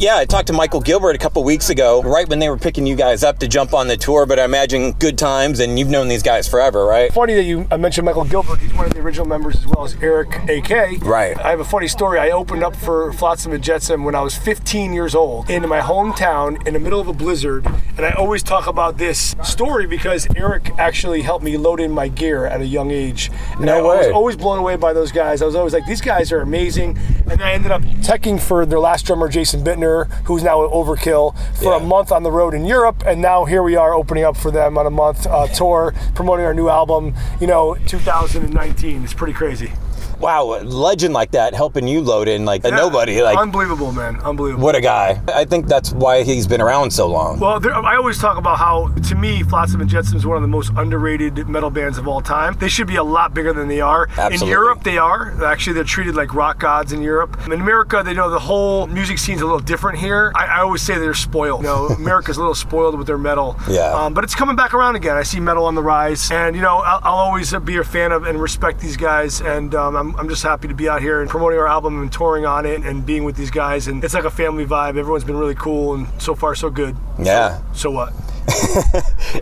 Yeah, I talked to Michael Gilbert a couple weeks ago, right when they were picking you guys up to jump on the tour. But I imagine good times, and you've known these guys forever, right? Funny that you mentioned Michael Gilbert. He's one of the original members as well as Eric AK. Right. I have a funny story. I opened up for Flotsam and Jetsam when I was 15 years old in my hometown in the middle of a blizzard. And I always talk about this story because Eric actually helped me load in my gear at a young age. And No I was always blown away by those guys. I was always like, these guys are amazing. And I ended up teching for their last drummer, Jason Bittner, who's now at Overkill, for a month on the road in Europe. And now here we are opening up for them on a month uh, tour, promoting our new album, you know, 2019. It's pretty crazy. Wow, a legend like that helping you load in like a Yeah. nobody. Like, Unbelievable, man. Unbelievable. what a guy. I think that's why he's been around so long. Well, there, I always talk about how, to me, Flotsam and Jetsam is one of the most underrated metal bands of all time. They should be a lot bigger than they are. In Europe, they are. Actually, they're treated like rock gods in Europe. In America, they know the whole music scene's a little different here. I, I always say they're spoiled. You know, America's a little spoiled with their metal. Yeah. Um, but it's coming back around again. I see metal on the rise, and you know, I'll, I'll always be a fan of and respect these guys. And um, I'm, I'm just happy to be out here and promoting our album and touring on it and being with these guys. And it's like a family vibe. Everyone's been really cool, and so far so good. Yeah. So what?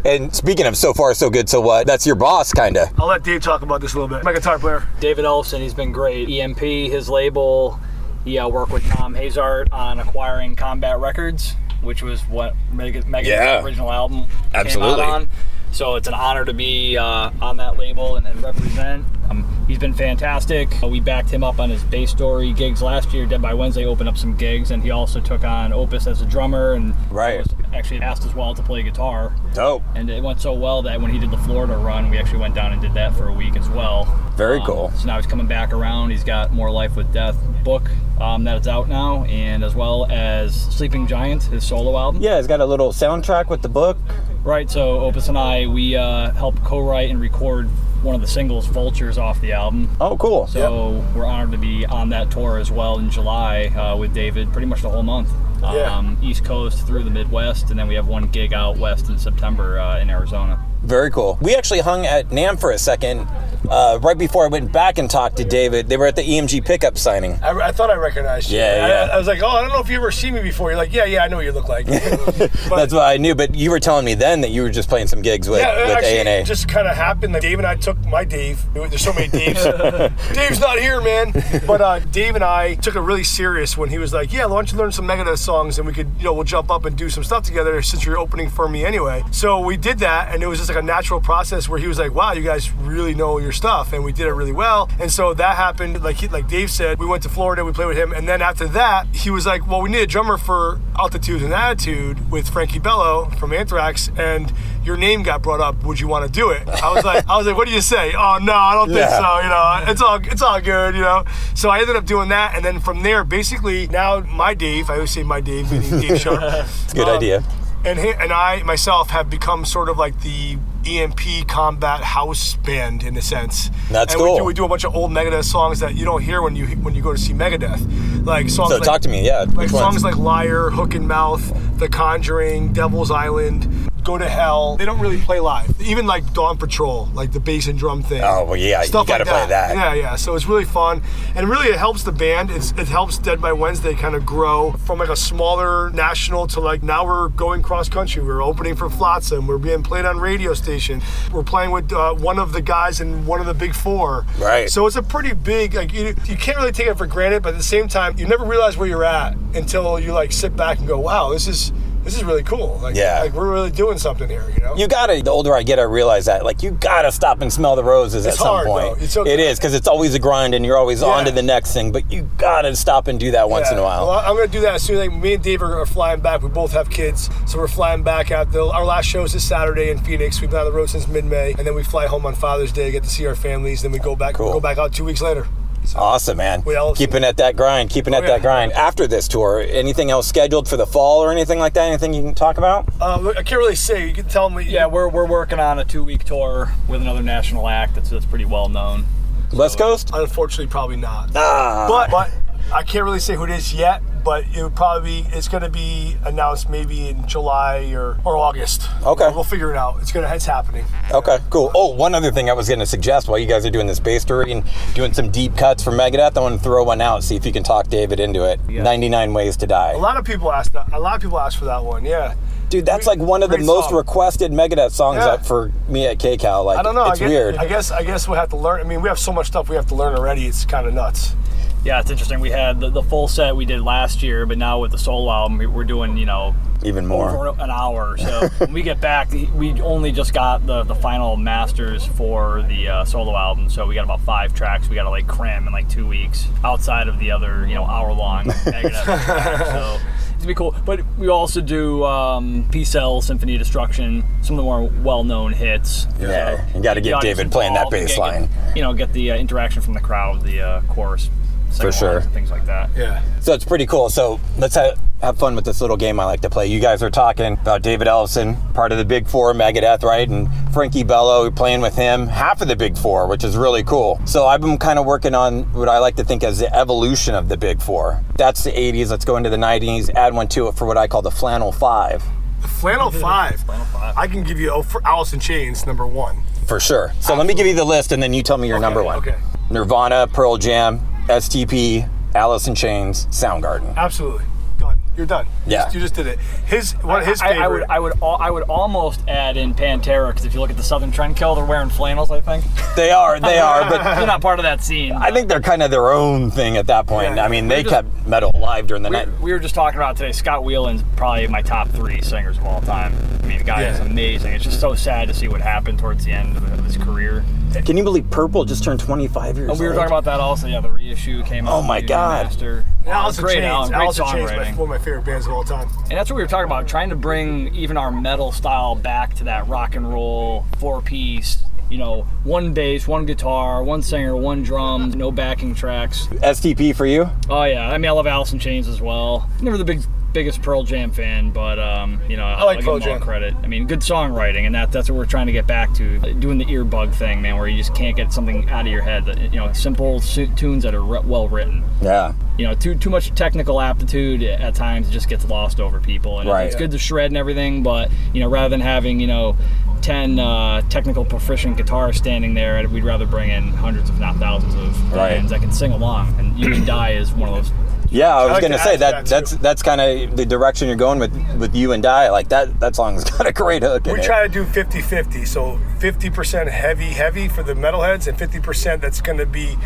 And speaking of so far so good, so what? That's your boss, kind of. I'll let Dave talk about this a little bit. My guitar player. David Ellefson, he's been great. EMP, his label. He uh, worked with Tom Hazaert on acquiring Combat Records, which was what Megan, Megan's Yeah. original album Absolutely. came out on. So it's an honor to be uh, on that label and, and represent. Um, he's been fantastic. Uh, we backed him up on his bass story gigs last year. Dead by Wednesday opened up some gigs, and he also took on Opus as a drummer and Right. actually asked as well to play guitar. Dope. And it went so well that when he did the Florida run, we actually went down and did that for a week as well. Very Um, cool. So now he's coming back around. He's got More Life with Deth book um, that is out now, and as well as Sleeping Giant, his solo album. Yeah, he's got a little soundtrack with the book. Right. So Opus and I, we uh, helped co-write and record one of the singles, Vultures, off the album. Oh, cool. So we're honored to be on that tour as well in July uh, with David, pretty much the whole month. Yeah. Um, East Coast through the Midwest, and then we have one gig out west in September uh, in Arizona. Very cool. We actually hung at NAMM for a second. Uh, right before I went back and talked to David, they were at the EMG pickup signing. I, I thought I recognized you. Yeah, I, yeah. I was like, oh, I don't know if you ever seen me before. You're like, yeah, yeah, I know what you look like. but, That's what I knew, but you were telling me then that you were just playing some gigs with, yeah, it with A&A. just kind of happened. Like Dave and I took my Dave. There's so many Daves. Dave's not here, man. But uh, Dave and I took it really serious when he was like, "Yeah, why don't you learn some Megadeth songs and we could, you know, we'll jump up and do some stuff together since you're opening for me anyway." So we did that, and it was just like a natural process where he was like, "Wow, you guys really know your stuff," and we did it really well. And so that happened. Like he, like Dave said, we went to Florida, we played with him, and then after that, he was like, "Well, we need a drummer for Altitude and Attitude with Frankie Bello from Anthrax, and your name got brought up. Would you want to do it?" I was like, "I was like, what do you say?" Oh no, I don't think Yeah. so. You know, it's all it's all good. You know. So I ended up doing that, and then from there, basically now my Dave, I always say my Dave, meaning Dave Sharp. It's a good Um, idea. And he, and I myself have become sort of like the EMP combat house band in a sense. That's and We cool. do, we do a bunch of old Megadeth songs that you don't hear when you when you go to see Megadeth, like songs. So like, talk to me, yeah. Like songs like Liar, Hook in Mouth, The Conjuring, Devil's Island, Go to Hell. They don't really play live. Even like Dawn Patrol, like the bass and drum thing. Oh, well, yeah, you gotta like play that. Yeah, yeah. So it's really fun, and really it helps the band. It's, it helps Dead by Wednesday kind of grow from like a smaller national to like now we're going cross country. We're opening for Flotsam. We're being played on radio station. We're playing with uh, one of the guys in one of the big four. Right. So it's a pretty big like you, you can't really take it for granted, but at the same time you never realize where you're at until you like sit back and go, wow, this is this is really cool. Like, Yeah. like we're really doing something here. You know. You gotta. The older I get, I realize that. Like, you gotta stop and smell the roses It's at some hard, point. though. It's okay. It is because it's always a grind, and you're always on to the next thing. But you gotta stop and do that once in a while. Well, I'm gonna do that as soon as me and Dave are, flying back. We both have kids, so we're flying back out. The, our last show is this Saturday in Phoenix. We've been on the road since mid-May, and then we fly home on Father's Day, get to see our families. Then we go back. Cool. Go back out two weeks later. So, Awesome, man. We all- keeping at that grind, keeping Oh, at yeah. that grind. After this tour, anything else scheduled for the fall or anything like that? Anything you can talk about? uh, I can't really say. You can tell me. Yeah, we're, we're working on a two week tour with another national act that's, that's pretty well known. West Coast? Unfortunately, probably not. Ah, But but I can't really say who it is yet. But it would probably be, it's going to be announced maybe in July or, or August. Okay. we'll figure it out. It's gonna it's happening. Okay, cool. Oh, one other thing I was going to suggest while you guys are doing this bass story and doing some deep cuts for Megadeth, I want to throw one out, see if you can talk David into it. 99 Ways to Die. A lot of people ask that. A lot of people ask for that one. Yeah. Dude, that's like one of the Great most song. requested Megadeth songs Yeah. up for me at KCal. Like, I don't know. it's I guess, weird. I guess I guess we'll have to learn. I mean, we have so much stuff we have to learn already. It's kind of nuts. Yeah, it's interesting. We had the, the full set we did last year, but now with the solo album, we- we're doing you know Even more. an hour. So when we get back, we only just got the, the final masters for the uh, solo album. So we got about five tracks. We got to like cram in like two weeks outside of the other you know hour long. So it's gonna be cool. But we also do um, Peace Sells, Symphony Destruction, some of the more well known hits. Yeah, you gotta get David playing that bass get- line. You know, get the uh, interaction from the crowd, the uh, chorus. For sure. Things like that. Yeah. So it's pretty cool. So let's have, have fun with this little game I like to play. You guys are talking about David Ellefson, part of the Big Four, Megadeth, right? And Frankie Bello, playing with him, half of the Big Four, which is really cool. So I've been kind of working on what I like to think as the evolution of the Big Four. That's the 80s. Let's go into the 90s, add one to it for what I call the Flannel Five, The Flannel Five. Flannel Five. I can give you oh, for Alice in Chains number one. for sure. So let me give you the list and then you tell me your number one. okay. Nirvana, Pearl Jam, STP, Alice in Chains, Soundgarden. Absolutely. Done. You're done. You Yeah. just- You just did it. His one of his I, favorite. I would, I would, al- I would almost add in Pantera because if you look at the Southern Trendkill, they're wearing flannels. I think They are, they are, but they're not part of that scene. I think they're kind of their own thing at that point. Yeah. I mean, they just- kept metal alive during the we, night. we were just talking about today. Scott Weiland's probably my top three singers of all time. I mean, the guy is amazing. It's just so sad to see what happened towards the end of, of his career. Can you believe Purple just turned 25 years old? And we were old? talking about that also. Yeah, the reissue came out. Oh my God. Master. And Alice in great Chains. album, great Alice in Chains is my- songwriting. one of my favorite bands of all time. And that's what we were talking about, trying to bring even our metal style back to that rock and roll four piece. You know, one bass, one guitar, one singer, one drum, no backing tracks. STP for you? Oh yeah, I mean I love Alice in Chains as well. Never the big biggest Pearl Jam fan, but um, you know I like give Pearl them Jam. credit. I mean, good songwriting, and that that's what we're trying to get back to. Doing the earbug thing, man, where you just can't get something out of your head. That, you know, simple su- tunes that are re- well written. Yeah. You know, too too much technical aptitude at times just gets lost over people, and Right. it's good to shred and everything, but you know, rather than having you know. 10 uh, technical proficient guitarists standing there, we'd rather bring in hundreds, if not thousands, of Right. bands that can sing along. And You and Die is one of those Yeah, I was like gonna to say that, that that's that's kind of the direction you're going with with you and Die. Like that that song's got a great hook in We it. try to do 50 50. So 50% heavy, heavy for the metalheads, and 50% that's going to be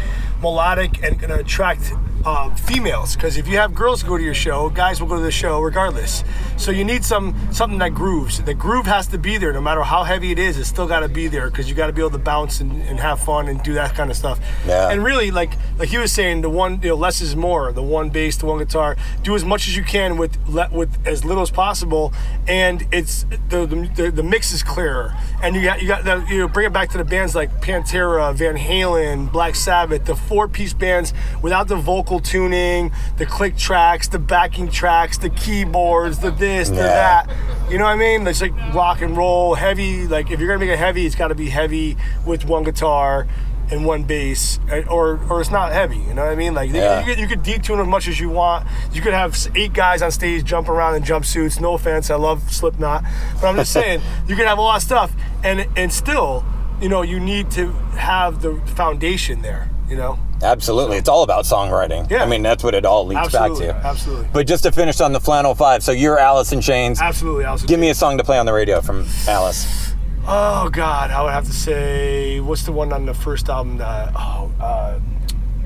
melodic and going to attract uh, females. Because if you have girls go to your show, guys will go to the show regardless. So you need some something that grooves. The groove has to be there no matter how heavy it is, it's still got to be there because you got to be able to bounce and, and have fun and do that kind of stuff. Yeah. And really, like like he was saying, the one, you know, less is more. The one bass, the one guitar. Do as much as you can with with as little as possible, and it's the the, the, the mix is clearer. And you got you got the, you know bring it back to the bands like Pantera, Van Halen, Black Sabbath, the four piece bands without the vocal tuning, the click tracks, the backing tracks, the keyboards, the this, the Yeah. that. You know what I mean? It's like rock and roll, heavy. Like if you're gonna make it heavy, it's got to be heavy with one guitar and one bass, uh, or or it's not heavy. You know what I mean? Like Yeah. you, could, you could detune as much as you want. You could have eight guys on stage jumping around in jumpsuits. No offense, I love Slipknot, but I'm just saying you could have a lot of stuff, and and still, you know, you need to have the foundation there. You know, Absolutely, it's all about songwriting. Yeah. I mean that's what it all leads absolutely, back to. absolutely, But just to finish on the Flannel Five, so you're Alice in Chains. absolutely. Alice Give me a song to play on the radio from Alice. Oh God, I would have to say, what's the one on the first album? That, oh, uh,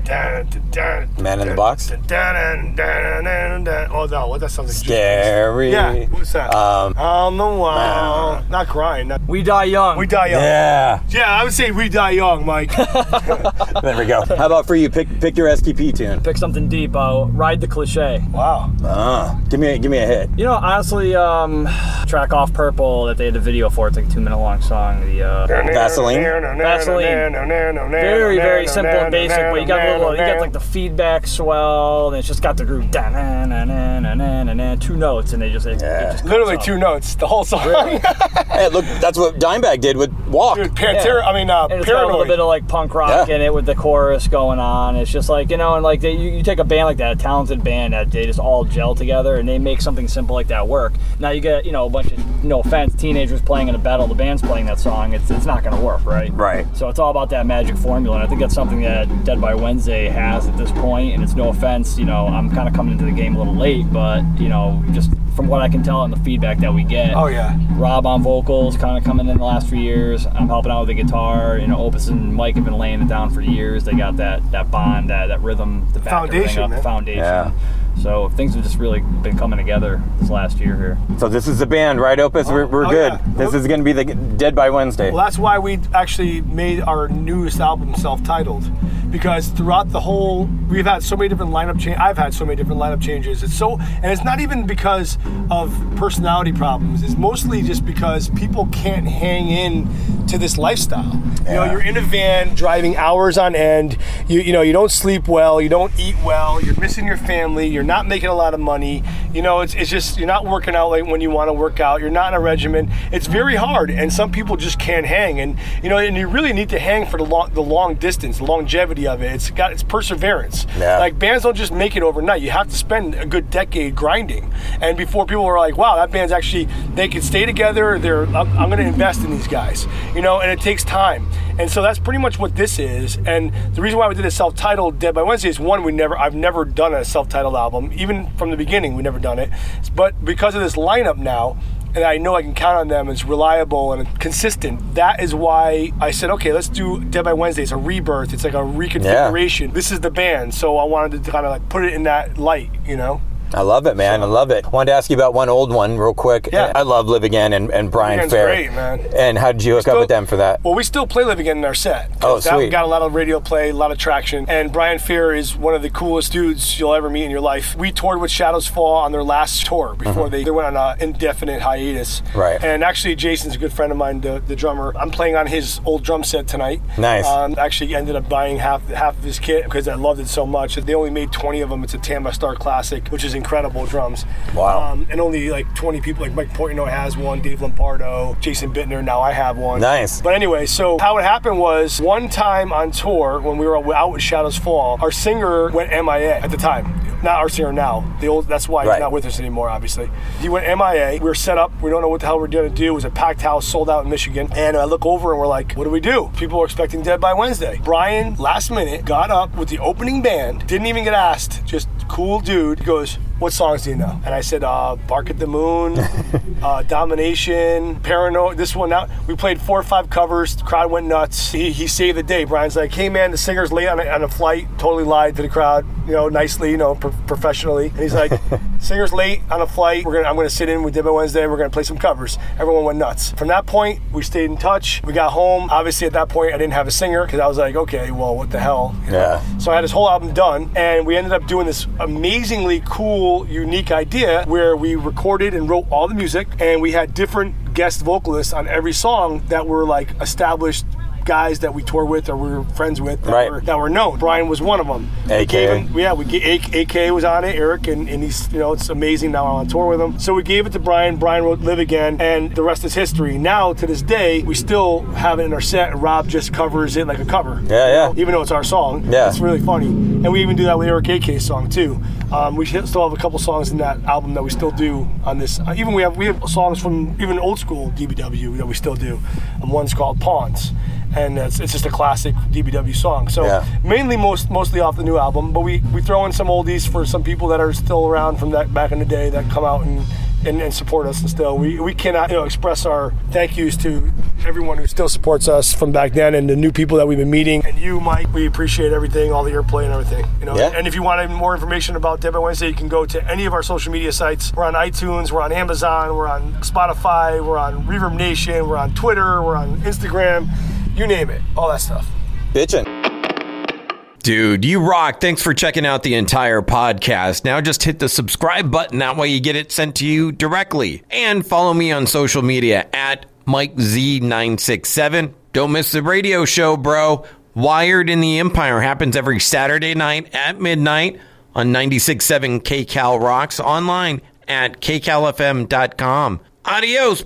Man in the Box? Oh no, what? That's something. Scary. Yeah, what's that? Um, on the wall, not crying. Not, We Die Young. we die young. yeah. Yeah, I would say we die young, Mike. There we go. How about for you? Pick pick your STP tune. Pick something deep. Uh, ride the cliche. wow. Uh, give me a, give me a hit. You know, honestly, um, track off Purple that they had the video for. It's like a two minute long song. The uh, Vaseline? Vaseline. very very simple and basic, but you got a little, you got like the feedback swell, and it's just got the groove. Two notes, and they just, it, it just Literally two notes, the whole song. Hey, look, that's what Dimebag did with walk. Dude, Pantera. I mean, uh, And it's got a little bit of like punk rock Yeah. in it with the chorus going on. It's just like you know, and like they, you, you take a band like that, a talented band that they just all gel together, and they make something simple like that work. Now you get you know a bunch of no offense teenagers playing in a battle, the band's playing that song. It's it's not going to work, right? Right. So it's all about that magic formula, and I think that's something that Dead by Wednesday has at this point. And it's no offense, you know, I'm kind of coming into the game a little late, but you know, just from what I can tell and the feedback that we get. Oh yeah. Rob on vocals, kind of coming in the last few years. I'm helping out with the guitar. You know, Opus and Mike have been laying it down for years. They got that that bond, that, that rhythm, the Foundation, up, man. foundation. Yeah. So things have just really been coming together this last year here. So this is the band, right, Opus? we're we're oh, good. yeah. This is going to be the Dead by Wednesday. Well, that's why we actually made our newest album self-titled, because throughout the whole, we've had so many different lineup change. I've had so many different lineup changes. It's so, and it's not even because of personality problems. It's mostly just because people can't hang in to this lifestyle. You know, you're in a van driving hours on end. You you know, you don't sleep well. You don't eat well. You're missing your family. You're not making a lot of money. You know, it's, it's just you're not working out like when you want to work out. You're not in a regimen. It's very hard, and some people just can't hang. And you know, and you really need to hang for the long the long distance, the longevity of it. It's got it's perseverance. Yeah. Like bands don't just make it overnight. You have to spend a good decade grinding. And before people are like, wow, that band's actually they can stay together. They're I'm, I'm going to invest in these guys. You know, and it takes time. And so that's pretty much what this is. And the reason why we did a self-titled Dead by Wednesday is one, we never I've never done a self-titled album. Even from the beginning, we never done it. But because of this lineup now, and I know I can count on them. It's reliable and consistent. That is why I said, okay, let's do Dead by Wednesday. It's a rebirth. It's like a reconfiguration. This is the band, so I wanted to kind of like put it in that light, you know. I love it, man. I love it. Wanted to ask you about one old one real quick. Yeah. I love Live Again and, and Brian Fair. great, man. And how did you hook up with them for that? Well, we still play Live Again in our set. Oh, that sweet. got a lot of radio play, a lot of traction. And Brian Fair is one of the coolest dudes you'll ever meet in your life. We toured with Shadows Fall on their last tour before they, they went on an indefinite hiatus. Mm-hmm. Right. And actually, Jason's a good friend of mine, the, the drummer. I'm playing on his old drum set tonight. Nice. Um, actually, ended up buying half half of his kit because I loved it so much. They only made 20 of them. It's a Tama Star Classic, which is incredible drums. Wow. Um, and only like 20 people, like Mike Portnoy has one, Dave Lombardo, Jason Bittner. Now I have one. Nice. But anyway, so how it happened was one time on tour when we were out with Shadows Fall, our singer went MIA at the time. Not our singer now. The old. That's why Right. he's not with us anymore. Obviously, he went MIA. We were set up. We don't know what the hell we're gonna do. It was a packed house, sold out in Michigan. And I look over and we're like, what do we do? People are expecting Dead by Wednesday. Brian, last minute, got up with the opening band. Didn't even get asked. Just cool dude. He goes, what songs do you know? And I said, uh, Bark at the Moon, uh, Domination, Paranoid. This one out. We played four or five covers. The crowd went nuts. He, he saved the day. Brian's like, hey man, the singer's late on a, on a flight. Totally lied to the crowd, you know, nicely, you know, pro- professionally. And he's like, singer's late on a flight. We're gonna, I'm gonna sit in with by Wednesday. We're gonna play some covers. Everyone went nuts. From that point, we stayed in touch. We got home. Obviously, at that point, I didn't have a singer because I was like, okay, well, what the hell? you know? Yeah. So I had this whole album done, and we ended up doing this amazingly cool, unique idea where we recorded and wrote all the music, and we had different guest vocalists on every song that were like established guys that we tour with or we were friends with that, Right. were, that were known. Brian was one of them. AK. him- yeah, we gave, AK was on it, Eric, and, and he's, you know, it's amazing now I'm on tour with him. So we gave it to Brian. Brian wrote Live Again, and the rest is history. Now, to this day, we still have it in our set, and Rob just covers it like a cover. Yeah, yeah. Even though it's our song. Yeah. It's really funny. And we even do that with Eric AK's song, too. Um, we still have a couple songs in that album that we still do on this. Uh, even we have we have songs from even old school DBW that we still do. And one's called Pawns. And it's, it's just a classic DBW song. So Yeah. mainly most mostly off the new album, but we, we throw in some oldies for some people that are still around from that back in the day that come out and, and, and support us. And still we, we cannot you know express our thank yous to everyone who still supports us from back then and the new people that we've been meeting. And you Mike we appreciate everything all the airplay and everything you know? Yeah. and if you want more information about Dead by Wednesday you can go to any of our social media sites. We're on iTunes we're on Amazon we're on Spotify we're on Reverb Nation we're on Twitter we're on Instagram you name it all that stuff. Bitchin'. Dude, you rock. Thanks for checking out the entire podcast. Now just hit the subscribe button. That way you get it sent to you directly. And follow me on social media at MikeZ967. Don't miss the radio show, bro. Wired in the Empire happens every Saturday night at midnight on 96.7 KCal Rocks online at kcalfm.com. Adios.